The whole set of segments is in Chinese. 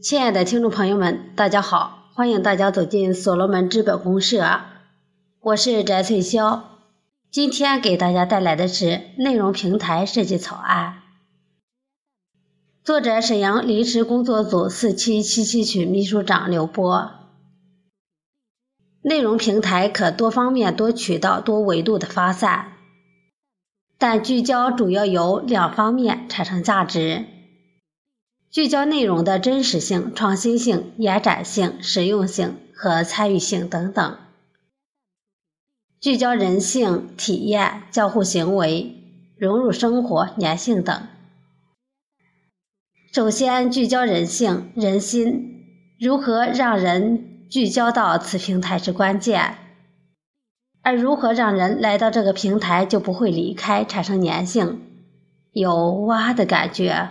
亲爱的听众朋友们，大家好！欢迎大家走进所罗门资本公社，我是翟翠霄。今天给大家带来的是内容平台设计草案，作者沈阳临时工作组四七七七群秘书长刘波。内容平台可多方面、多渠道、多维度的发散，但聚焦主要由两方面产生价值。聚焦内容的真实性、创新性、延展性、实用性和参与性等等；聚焦人性、体验、交互行为、融入生活、粘性等。首先，聚焦人性、人心，如何让人聚焦到此平台是关键，而如何让人来到这个平台就不会离开，产生粘性，有哇的感觉。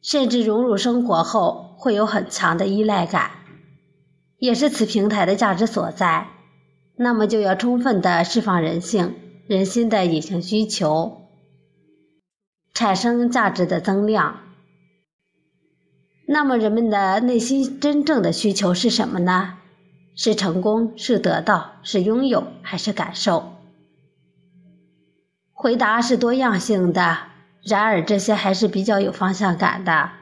甚至融入生活后会有很强的依赖感，也是此平台的价值所在。那么就要充分的释放人性、人心的隐性需求，产生价值的增量。那么人们的内心真正的需求是什么呢？是成功？是得到？是拥有？还是感受？回答是多样性的。然而，这些还是比较有方向感的。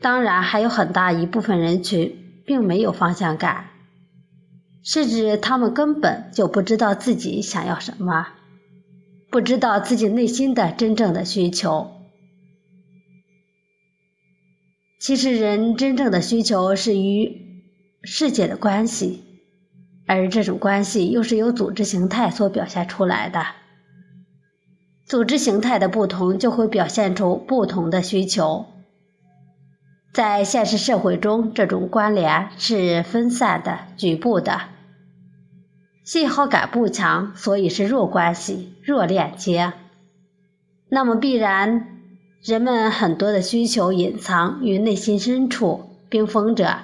当然，还有很大一部分人群并没有方向感，是指他们根本就不知道自己想要什么，不知道自己内心的真正的需求。其实，人真正的需求是与世界的关系，而这种关系又是由组织形态所表现出来的。组织形态的不同，就会表现出不同的需求。在现实社会中，这种关联是分散的、局部的，信号感不强，所以是弱关系、弱链接。那么，必然人们很多的需求隐藏于内心深处，冰封着。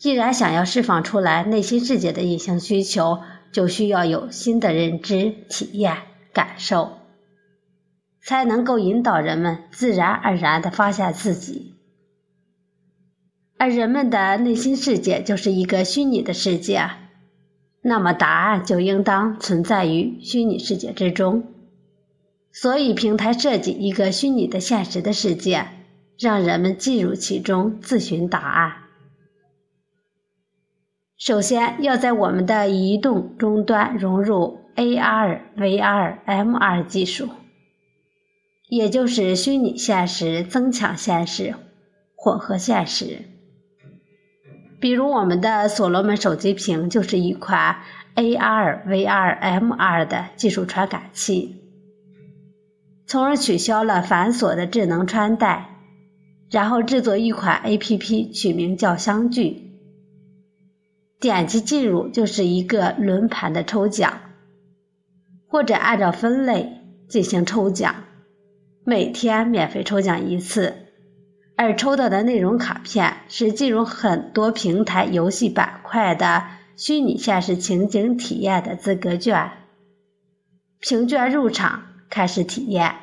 既然想要释放出来内心世界的隐形需求，就需要有新的认知体验。感受，才能够引导人们自然而然地发现自己，而人们的内心世界就是一个虚拟的世界，那么答案就应当存在于虚拟世界之中。所以，平台设计一个虚拟的现实的世界，让人们进入其中自寻答案。首先要在我们的移动终端融入。AR、VR、MR 技术，也就是虚拟现实、增强现实、混合现实。比如我们的所罗门手机屏就是一款 AR、VR、MR 的技术传感器，从而取消了繁琐的智能穿戴，然后制作一款 APP，取名叫相聚，点击进入就是一个轮盘的抽奖。或者按照分类进行抽奖，每天免费抽奖一次，而抽到的内容卡片是进入很多平台游戏板块的虚拟现实情景体验的资格券。凭券入场开始体验，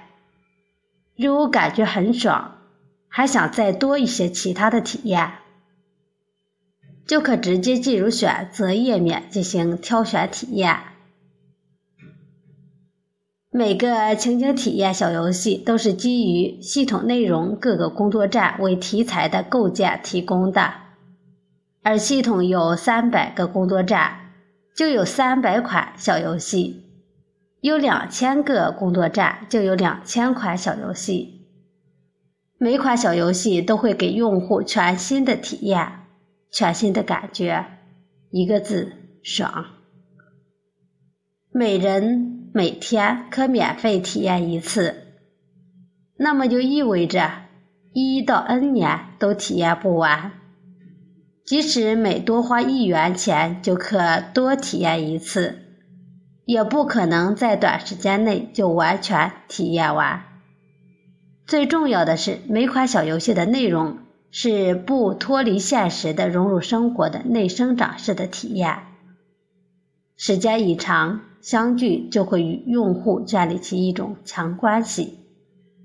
如果感觉很爽，还想再多一些其他的体验，就可直接进入选择页面进行挑选体验。每个情景体验小游戏都是基于系统内容各个工作站为题材的构建提供的，而系统有三百个工作站，就有三百款小游戏；有两千个工作站，就有两千款小游戏。每款小游戏都会给用户全新的体验、全新的感觉，一个字：爽。每人。每天可免费体验一次，那么就意味着一到 N 年都体验不完。即使每多花一元钱就可多体验一次，也不可能在短时间内就完全体验完。最重要的是，每款小游戏的内容是不脱离现实的融入生活的内生长式的体验，时间一长。相聚就会与用户建立起一种强关系、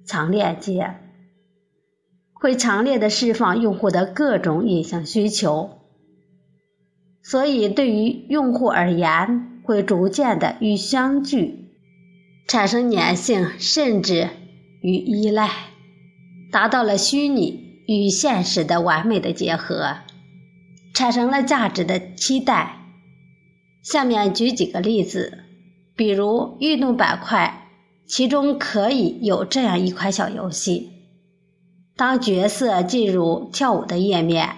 强链接，会强烈的释放用户的各种隐性需求，所以对于用户而言，会逐渐的与相距产生粘性，甚至与依赖，达到了虚拟与现实的完美的结合，产生了价值的期待。下面举几个例子，比如运动板块，其中可以有这样一款小游戏。当角色进入跳舞的页面，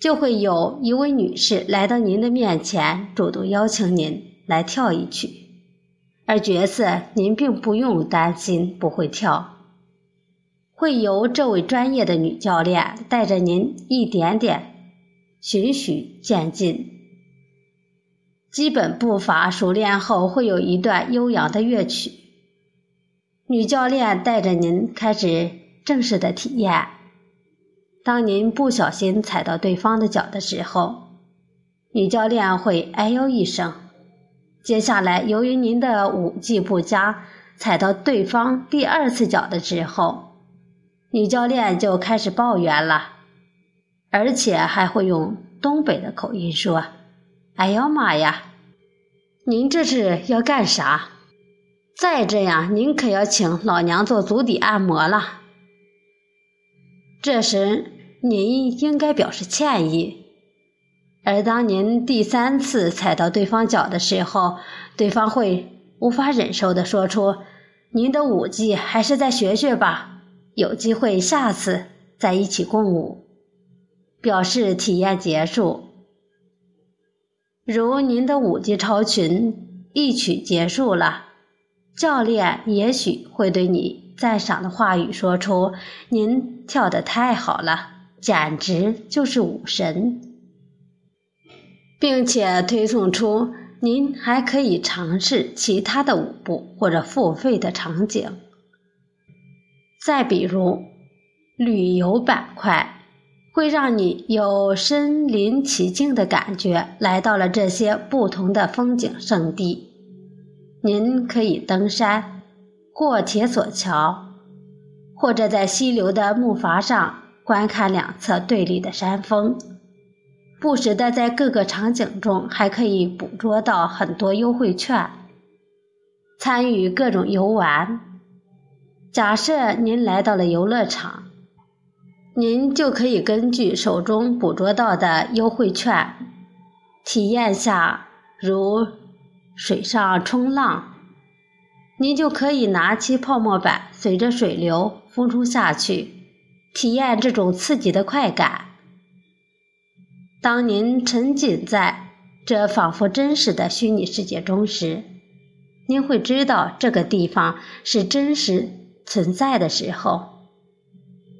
就会有一位女士来到您的面前，主动邀请您来跳一曲。而角色您并不用担心不会跳，会由这位专业的女教练带着您一点点循序渐进。基本步伐熟练后，会有一段悠扬的乐曲。女教练带着您开始正式的体验。当您不小心踩到对方的脚的时候，女教练会哎呦一声。接下来，由于您的舞技不佳，踩到对方第二次脚的时候，女教练就开始抱怨了，而且还会用东北的口音说：“哎呦妈呀，您这是要干啥？”再这样，您可要请老娘做足底按摩了。这时，您应该表示歉意。而当您第三次踩到对方脚的时候，对方会无法忍受的说出：“您的舞技还是再学学吧，有机会下次再一起共舞。”表示体验结束。如您的舞技超群，一曲结束了。教练也许会对你赞赏的话语说出：“您跳得太好了，简直就是舞神。”并且推送出您还可以尝试其他的舞步或者付费的场景。再比如，旅游板块会让你有身临其境的感觉，来到了这些不同的风景胜地。您可以登山，过铁索桥，或者在溪流的木筏上观看两侧对立的山峰。不时的在各个场景中还可以捕捉到很多优惠券，参与各种游玩。假设您来到了游乐场，您就可以根据手中捕捉到的优惠券，体验下如。水上冲浪，您就可以拿起泡沫板，随着水流风冲下去，体验这种刺激的快感。当您沉浸在这仿佛真实的虚拟世界中时，您会知道这个地方是真实存在的时候，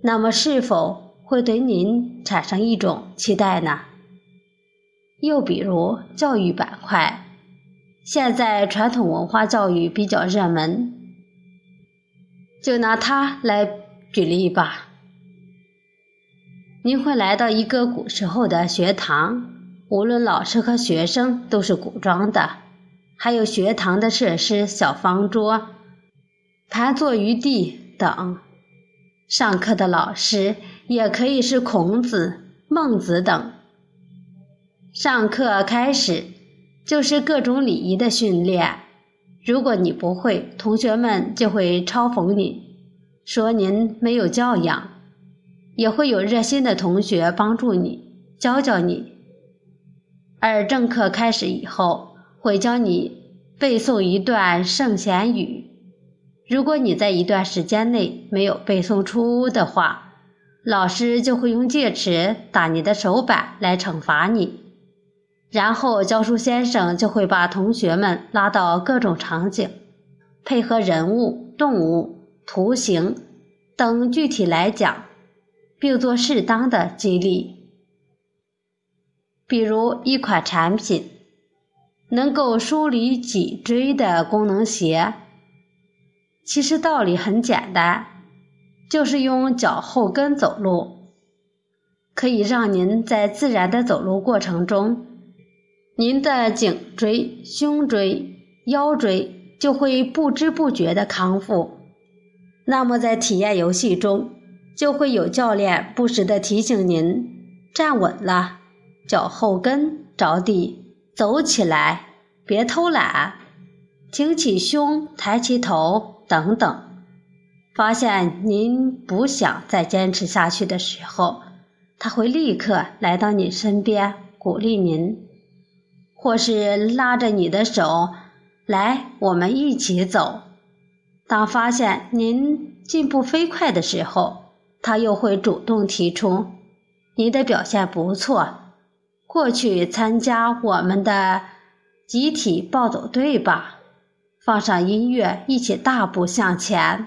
那么是否会对您产生一种期待呢？又比如教育板块。现在传统文化教育比较热门，就拿它来举例吧。您会来到一个古时候的学堂，无论老师和学生都是古装的，还有学堂的设施，小方桌、盘坐于地等。上课的老师也可以是孔子、孟子等。上课开始。就是各种礼仪的训练。如果你不会，同学们就会嘲讽你，说您没有教养。也会有热心的同学帮助你，教教你。而正课开始以后，会教你背诵一段圣贤语。如果你在一段时间内没有背诵出的话，老师就会用戒尺打你的手板来惩罚你。然后教书先生就会把同学们拉到各种场景，配合人物、动物、图形等具体来讲，并做适当的激励。比如一款产品能够梳理脊椎的功能鞋，其实道理很简单，就是用脚后跟走路，可以让您在自然的走路过程中。您的颈椎、胸椎、腰椎就会不知不觉的康复，那么在体验游戏中，就会有教练不时的提醒您站稳了，脚后跟着地，走起来，别偷懒，挺起胸，抬起头等等。发现您不想再坚持下去的时候，他会立刻来到你身边，鼓励您，或是拉着你的手，来，我们一起走。当发现您进步飞快的时候，他又会主动提出：“你的表现不错，过去参加我们的集体暴走队吧。”放上音乐，一起大步向前。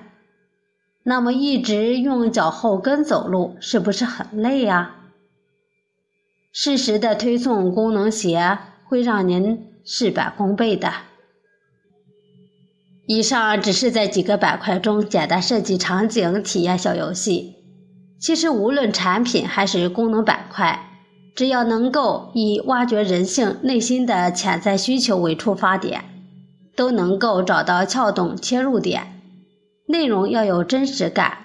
那么一直用脚后跟走路是不是很累啊？适时的推送功能鞋会让您事半功倍的。以上只是在几个板块中简单设计场景体验小游戏。其实无论产品还是功能板块，只要能够以挖掘人性内心的潜在需求为出发点，都能够找到撬动切入点。内容要有真实感，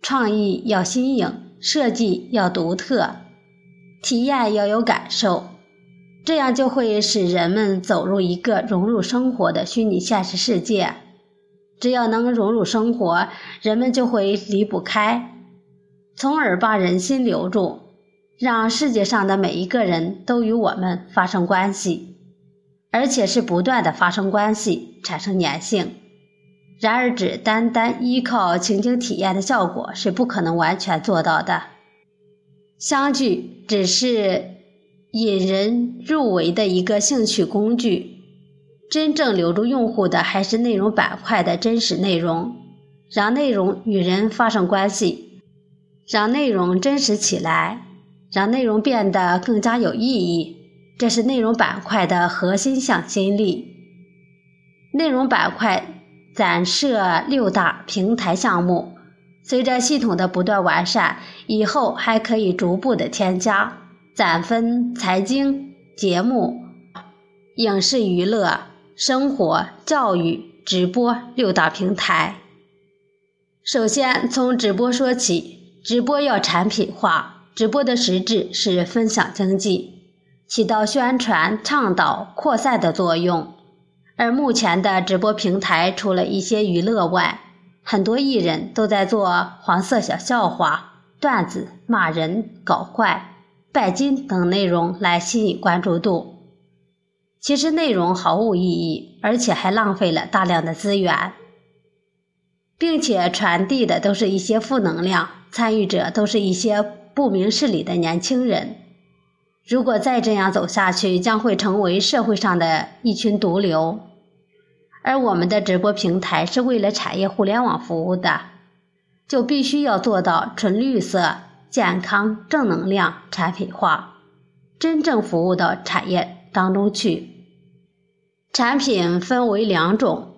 创意要新颖，设计要独特，体验要有感受，这样就会使人们走入一个融入生活的虚拟现实世界。只要能融入生活，人们就会离不开，从而把人心留住，让世界上的每一个人都与我们发生关系，而且是不断的发生关系，产生粘性。然而，只单单依靠情景体验的效果是不可能完全做到的。相聚只是引人入围的一个兴趣工具，真正留住用户的还是内容板块的真实内容。让内容与人发生关系，让内容真实起来，让内容变得更加有意义，这是内容板块的核心向心力。内容板块。暂设六大平台项目，随着系统的不断完善，以后还可以逐步的添加。暂分财经、节目、影视娱乐、生活、教育、直播六大平台。首先从直播说起，直播要产品化，直播的实质是分享经济，起到宣传、倡导、扩散的作用。而目前的直播平台，除了一些娱乐外，很多艺人都在做黄色小笑话、段子、骂人、搞怪、拜金等内容来吸引关注度。其实内容毫无意义，而且还浪费了大量的资源，并且传递的都是一些负能量，参与者都是一些不明事理的年轻人。如果再这样走下去，将会成为社会上的一群毒瘤。而我们的直播平台是为了产业互联网服务的，就必须要做到纯绿色、健康、正能量、产品化，真正服务到产业当中去。产品分为两种，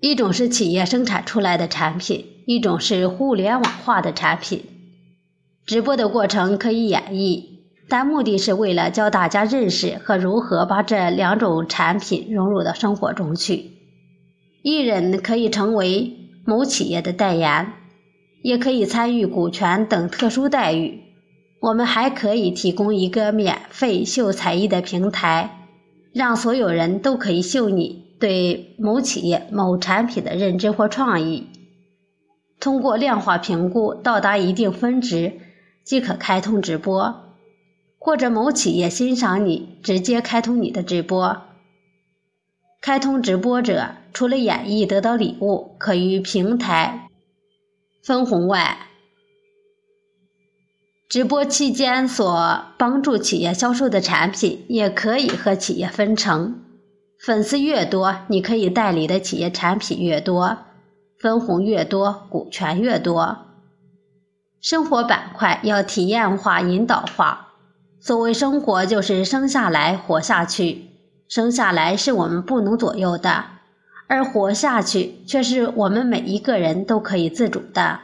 一种是企业生产出来的产品，一种是互联网化的产品。直播的过程可以演绎。但目的是为了教大家认识和如何把这两种产品融入到生活中去。艺人可以成为某企业的代言，也可以参与股权等特殊待遇。我们还可以提供一个免费秀才艺的平台，让所有人都可以秀你对某企业、某产品的认知或创意。通过量化评估到达一定分值，即可开通直播。或者某企业欣赏你，直接开通你的直播。开通直播者除了演绎得到礼物，可与平台分红外，直播期间所帮助企业销售的产品，也可以和企业分成。粉丝越多，你可以代理的企业产品越多，分红越多，股权越多。生活板块要体验化、引导化。所谓生活，就是生下来活下去。生下来是我们不能左右的，而活下去却是我们每一个人都可以自主的。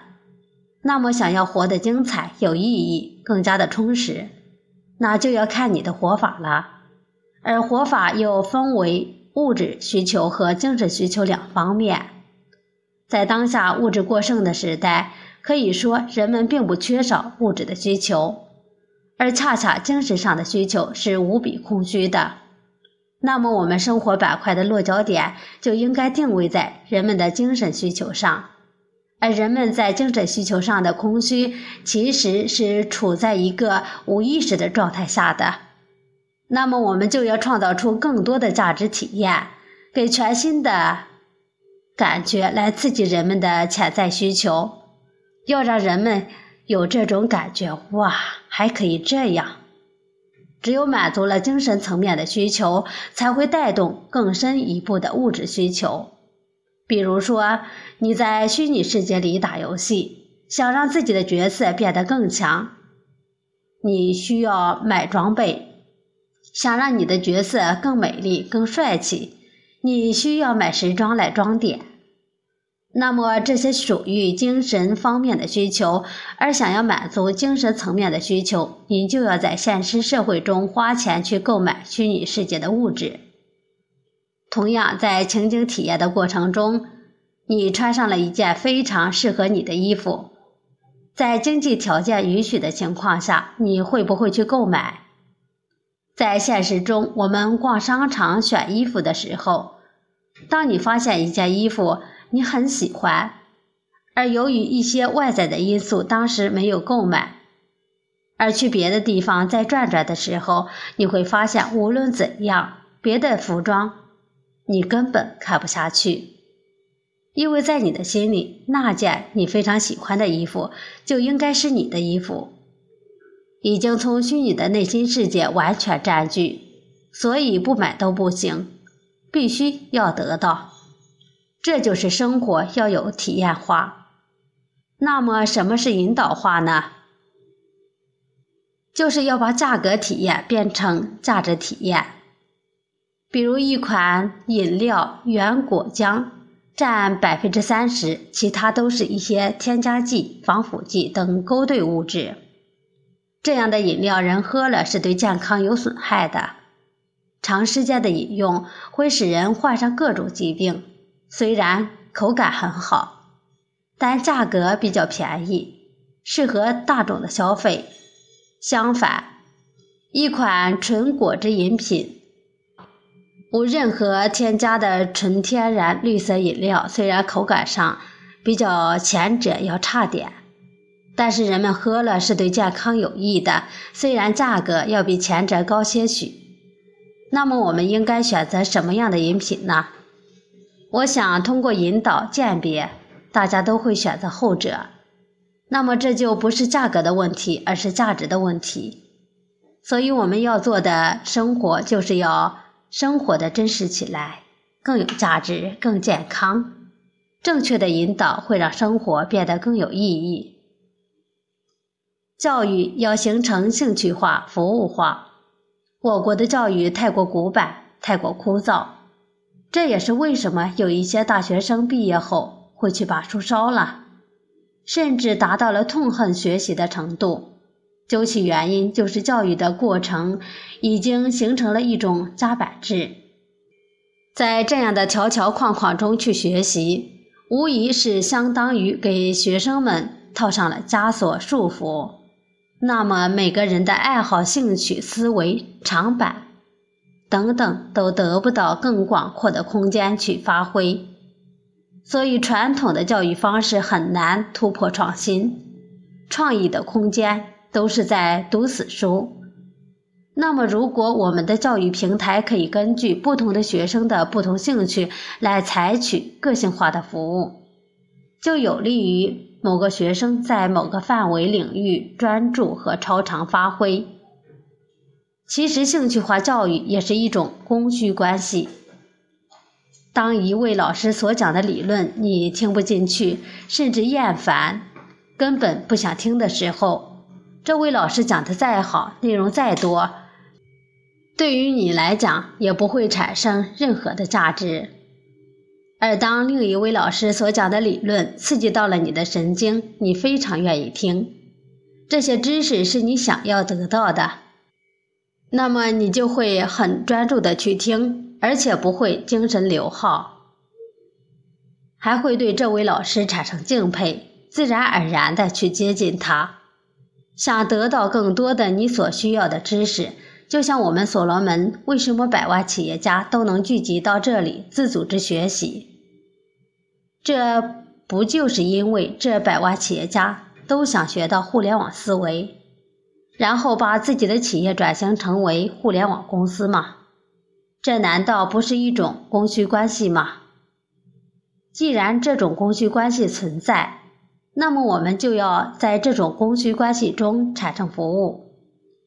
那么，想要活得精彩、有意义、更加的充实，那就要看你的活法了。而活法又分为物质需求和精神需求两方面。在当下物质过剩的时代，可以说人们并不缺少物质的需求，而恰恰精神上的需求是无比空虚的。那么，我们生活板块的落脚点就应该定位在人们的精神需求上，而人们在精神需求上的空虚，其实是处在一个无意识的状态下的。那么，我们就要创造出更多的价值体验，给全新的。感觉来刺激人们的潜在需求，要让人们有这种感觉，哇，还可以这样。只有满足了精神层面的需求，才会带动更深一步的物质需求。比如说，你在虚拟世界里打游戏，想让自己的角色变得更强，你需要买装备；想让你的角色更美丽、更帅气。你需要买时装来装点，那么这些属于精神方面的需求，而想要满足精神层面的需求，你就要在现实社会中花钱去购买虚拟世界的物质。同样，在情景体验的过程中，你穿上了一件非常适合你的衣服，在经济条件允许的情况下，你会不会去购买？在现实中，我们逛商场选衣服的时候。当你发现一件衣服你很喜欢，而由于一些外在的因素当时没有购买，而去别的地方再转转的时候，你会发现无论怎样，别的服装你根本看不下去，因为在你的心里，那件你非常喜欢的衣服就应该是你的衣服，已经从虚拟的内心世界完全占据，所以不买都不行。必须要得到，这就是生活要有体验化。那么，什么是引导化呢？就是要把价格体验变成价值体验。比如，一款饮料原果浆占百分之三十，其他都是一些添加剂、防腐剂等勾兑物质。这样的饮料，人喝了是对健康有损害的。长时间的饮用会使人患上各种疾病。虽然口感很好，但价格比较便宜，适合大众的消费。相反，一款纯果汁饮品，无任何添加的纯天然绿色饮料，虽然口感上比较前者要差点，但是人们喝了是对健康有益的。虽然价格要比前者高些许。那么我们应该选择什么样的饮品呢？我想通过引导鉴别，大家都会选择后者。那么这就不是价格的问题，而是价值的问题。所以我们要做的生活，就是要生活的真实起来，更有价值、更健康。正确的引导会让生活变得更有意义。教育要形成兴趣化、服务化。我国的教育太过古板，太过枯燥，这也是为什么有一些大学生毕业后会去把书烧了，甚至达到了痛恨学习的程度。究其原因，就是教育的过程已经形成了一种夹板制，在这样的条条框框中去学习，无疑是相当于给学生们套上了枷锁束缚。那么每个人的爱好、兴趣、思维、长板等等，都得不到更广阔的空间去发挥，所以传统的教育方式很难突破创新，创意的空间都是在读死书。那么，如果我们的教育平台可以根据不同的学生的不同兴趣来采取个性化的服务，就有利于。某个学生在某个范围领域专注和超常发挥。其实，兴趣化教育也是一种供需关系。当一位老师所讲的理论你听不进去，甚至厌烦，根本不想听的时候，这位老师讲的再好，内容再多，对于你来讲也不会产生任何的价值。而当另一位老师所讲的理论刺激到了你的神经，你非常愿意听，这些知识是你想要得到的，那么你就会很专注的去听，而且不会精神流耗。还会对这位老师产生敬佩，自然而然的去接近他，想得到更多的你所需要的知识。就像我们所罗门为什么百万企业家都能聚集到这里自组织学习，这不就是因为这百万企业家都想学到互联网思维，然后把自己的企业转型成为互联网公司吗？这难道不是一种供需关系吗？既然这种供需关系存在，那么我们就要在这种供需关系中产生服务。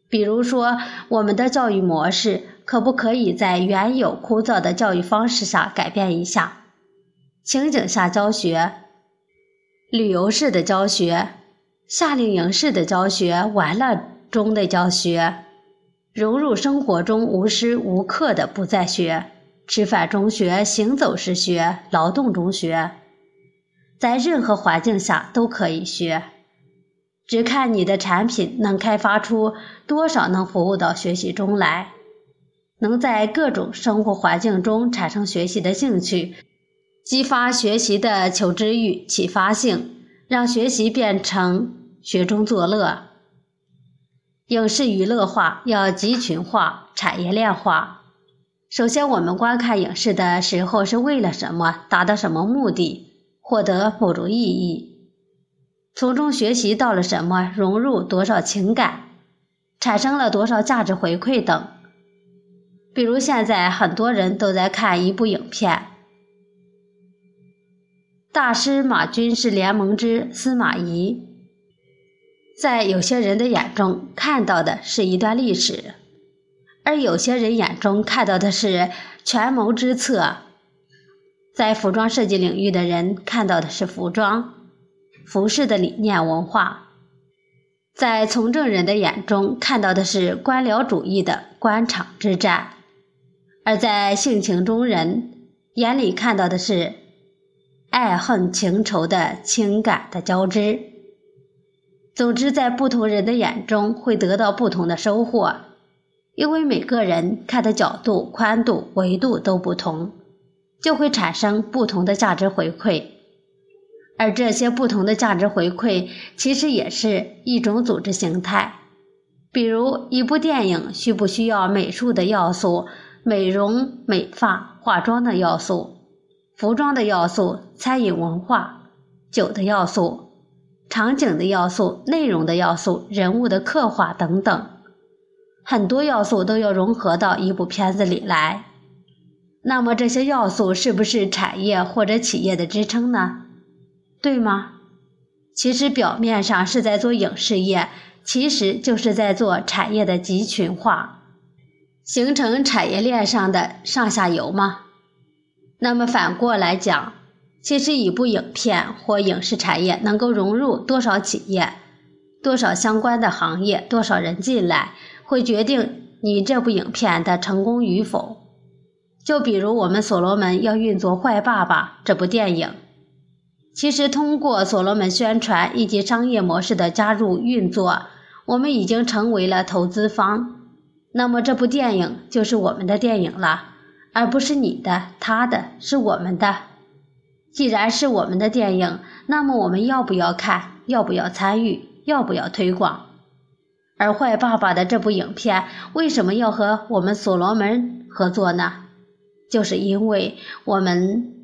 比如说，我们的教育模式可不可以在原有枯燥的教育方式下改变一下？情景下教学、旅游式的教学、夏令营式的教学、玩乐中的教学，融入生活中无时无刻的不在学，吃饭中学、行走时学、劳动中学，在任何环境下都可以学。只看你的产品能开发出多少能服务到学习中来，能在各种生活环境中产生学习的兴趣，激发学习的求知欲、启发性，让学习变成学中作乐。影视娱乐化要集群化、产业链化。首先，我们观看影视的时候是为了什么？达到什么目的？获得某种意义？从中学习到了什么，融入多少情感，产生了多少价值回馈等。比如现在很多人都在看一部影片，《大师马军是联盟之司马懿》。在有些人的眼中，看到的是一段历史，而有些人眼中看到的是权谋之策。在服装设计领域的人看到的是服装。服饰的理念文化，在从政人的眼中看到的是官僚主义的官场之战，而在性情中人眼里看到的是爱恨情仇的情感的交织。总之，在不同人的眼中会得到不同的收获，因为每个人看的角度、宽度、维度都不同，就会产生不同的价值回馈。而这些不同的价值回馈，其实也是一种组织形态。比如，一部电影需不需要美术的要素、美容美发、化妆的要素、服装的要素、餐饮文化、酒的要素、场景的要素、内容的要素、人物的刻画等等，很多要素都要融合到一部片子里来。那么，这些要素是不是产业或者企业的支撑呢？对吗？其实表面上是在做影视业，其实就是在做产业的集群化，形成产业链上的上下游吗？那么反过来讲，其实一部影片或影视产业能够融入多少企业、多少相关的行业、多少人进来，会决定你这部影片的成功与否。就比如我们所罗门要运作《坏爸爸》这部电影。其实，通过所罗门宣传以及商业模式的加入运作，我们已经成为了投资方。那么，这部电影就是我们的电影了，而不是你的、他的，是我们的。既然是我们的电影，那么我们要不要看？要不要参与？要不要推广？而坏爸爸的这部影片为什么要和我们所罗门合作呢？就是因为我们。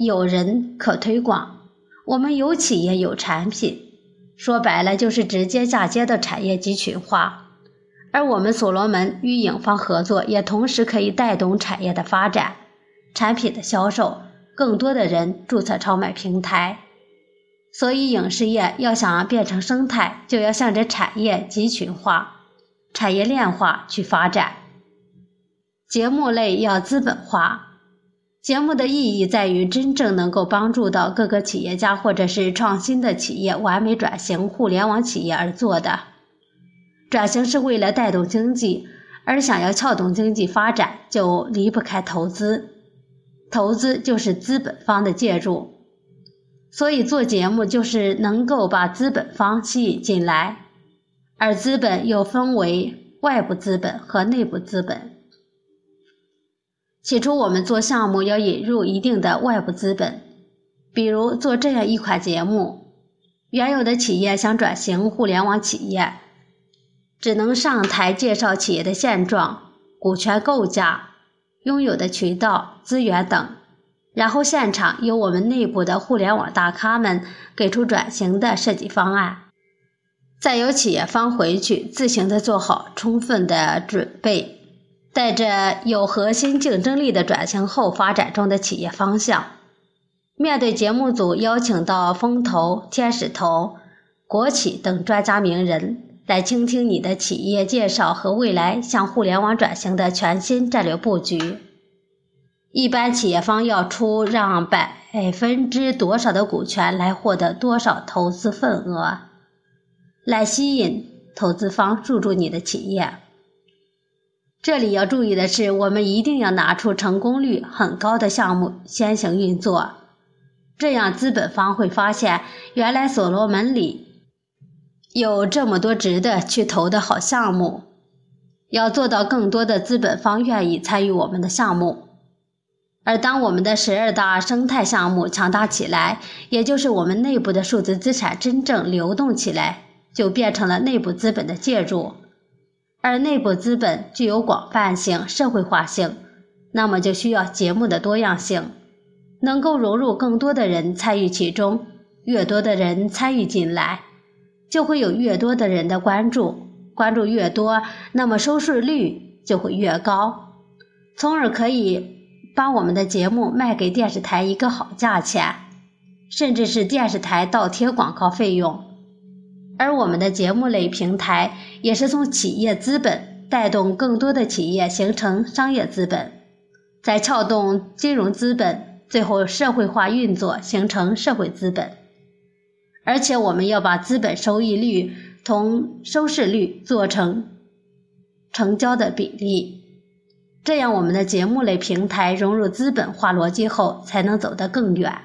有人可推广，我们有企业有产品，说白了就是直接嫁接的产业集群化。而我们所罗门与影方合作，也同时可以带动产业的发展、产品的销售，更多的人注册超买平台。所以，影视业要想变成生态，就要向着产业集群化、产业链化去发展。节目类要资本化。节目的意义在于真正能够帮助到各个企业家或者是创新的企业完美转型互联网企业而做的。转型是为了带动经济，而想要撬动经济发展，就离不开投资。投资就是资本方的介入，所以做节目就是能够把资本方吸引进来，而资本又分为外部资本和内部资本。起初，我们做项目要引入一定的外部资本，比如做这样一款节目，原有的企业想转型互联网企业，只能上台介绍企业的现状、股权构架、拥有的渠道、资源等，然后现场由我们内部的互联网大咖们给出转型的设计方案。再由企业方回去自行的做好充分的准备，带着有核心竞争力的转型后发展中的企业方向，面对节目组邀请到风投、天使投、国企等专家名人来倾听你的企业介绍和未来向互联网转型的全新战略布局，一般企业方要出让百分之多少的股权来获得多少投资份额。来吸引投资方入驻你的企业。这里要注意的是，我们一定要拿出成功率很高的项目先行运作，这样资本方会发现，原来所罗门里有这么多值得去投的好项目。要做到更多的资本方愿意参与我们的项目，而当我们的十二大生态项目强大起来，也就是我们内部的数字资产真正流动起来。就变成了内部资本的介入，而内部资本具有广泛性、社会化性，那么就需要节目的多样性，能够融入更多的人参与其中。越多的人参与进来，就会有越多的人的关注，关注越多，那么收视率就会越高，从而可以把我们的节目卖给电视台一个好价钱，甚至是电视台倒贴广告费用。而我们的节目类平台也是从企业资本带动更多的企业形成商业资本，再撬动金融资本，最后社会化运作形成社会资本。而且我们要把资本收益率同收视率做成成交的比例，这样我们的节目类平台融入资本化逻辑后，才能走得更远。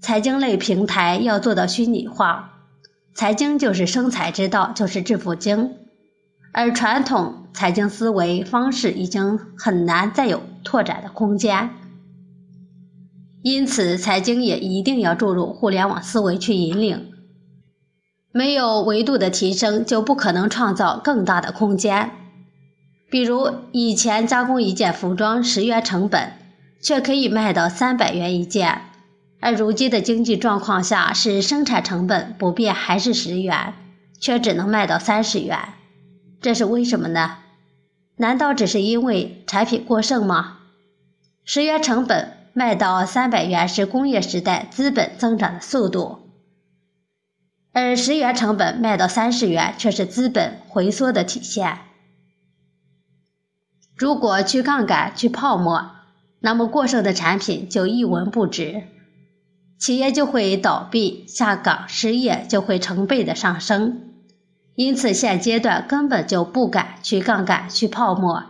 财经类平台要做到虚拟化。财经就是生财之道，就是致富经，而传统财经思维方式已经很难再有拓展的空间，因此财经也一定要注入互联网思维去引领。没有维度的提升，就不可能创造更大的空间。比如以前加工一件服装十元成本，却可以卖到三百元一件。而如今的经济状况下，是生产成本不变还是十元，却只能卖到三十元，这是为什么呢？难道只是因为产品过剩吗？十元成本卖到三百元是工业时代资本增长的速度，而十元成本卖到三十元却是资本回缩的体现。如果去杠杆、去泡沫，那么过剩的产品就一文不值。企业就会倒闭、下岗、失业就会成倍的上升，因此现阶段根本就不敢去杠杆、去泡沫，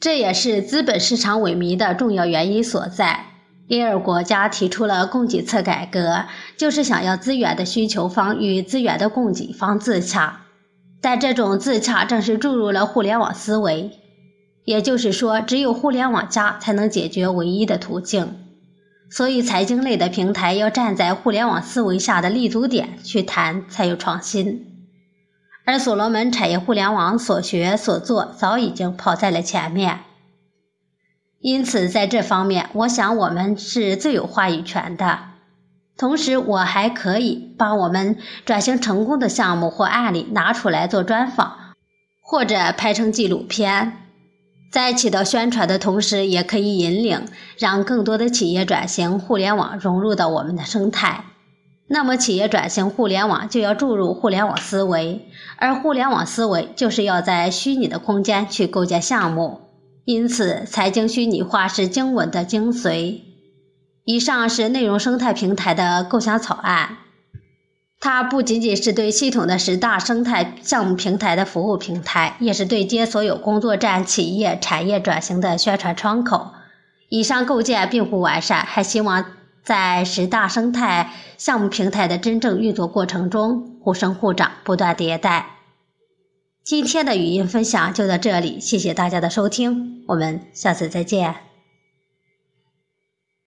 这也是资本市场萎靡的重要原因所在。因而国家提出了供给侧改革，就是想要资源的需求方与资源的供给方自洽，但这种自洽正是注入了互联网思维，也就是说，只有互联网加才能解决唯一的途径。所以，财经类的平台要站在互联网思维下的立足点去谈，才有创新。而所罗门产业互联网所学所做早已经跑在了前面，因此在这方面，我想我们是最有话语权的。同时，我还可以把我们转型成功的项目或案例拿出来做专访，或者拍成纪录片。在起到宣传的同时，也可以引领，让更多的企业转型互联网融入到我们的生态。那么，企业转型互联网就要注入互联网思维，而互联网思维就是要在虚拟的空间去构建项目。因此，财经虚拟化是经文的精髓。以上是内容生态平台的构想草案。它不仅仅是对系统的十大生态项目平台的服务平台，也是对接所有工作站、企业、产业转型的宣传窗口。以上构建并不完善，还希望在十大生态项目平台的真正运作过程中互生互长，不断迭代。今天的语音分享就到这里，谢谢大家的收听，我们下次再见。